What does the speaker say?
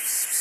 Jesus.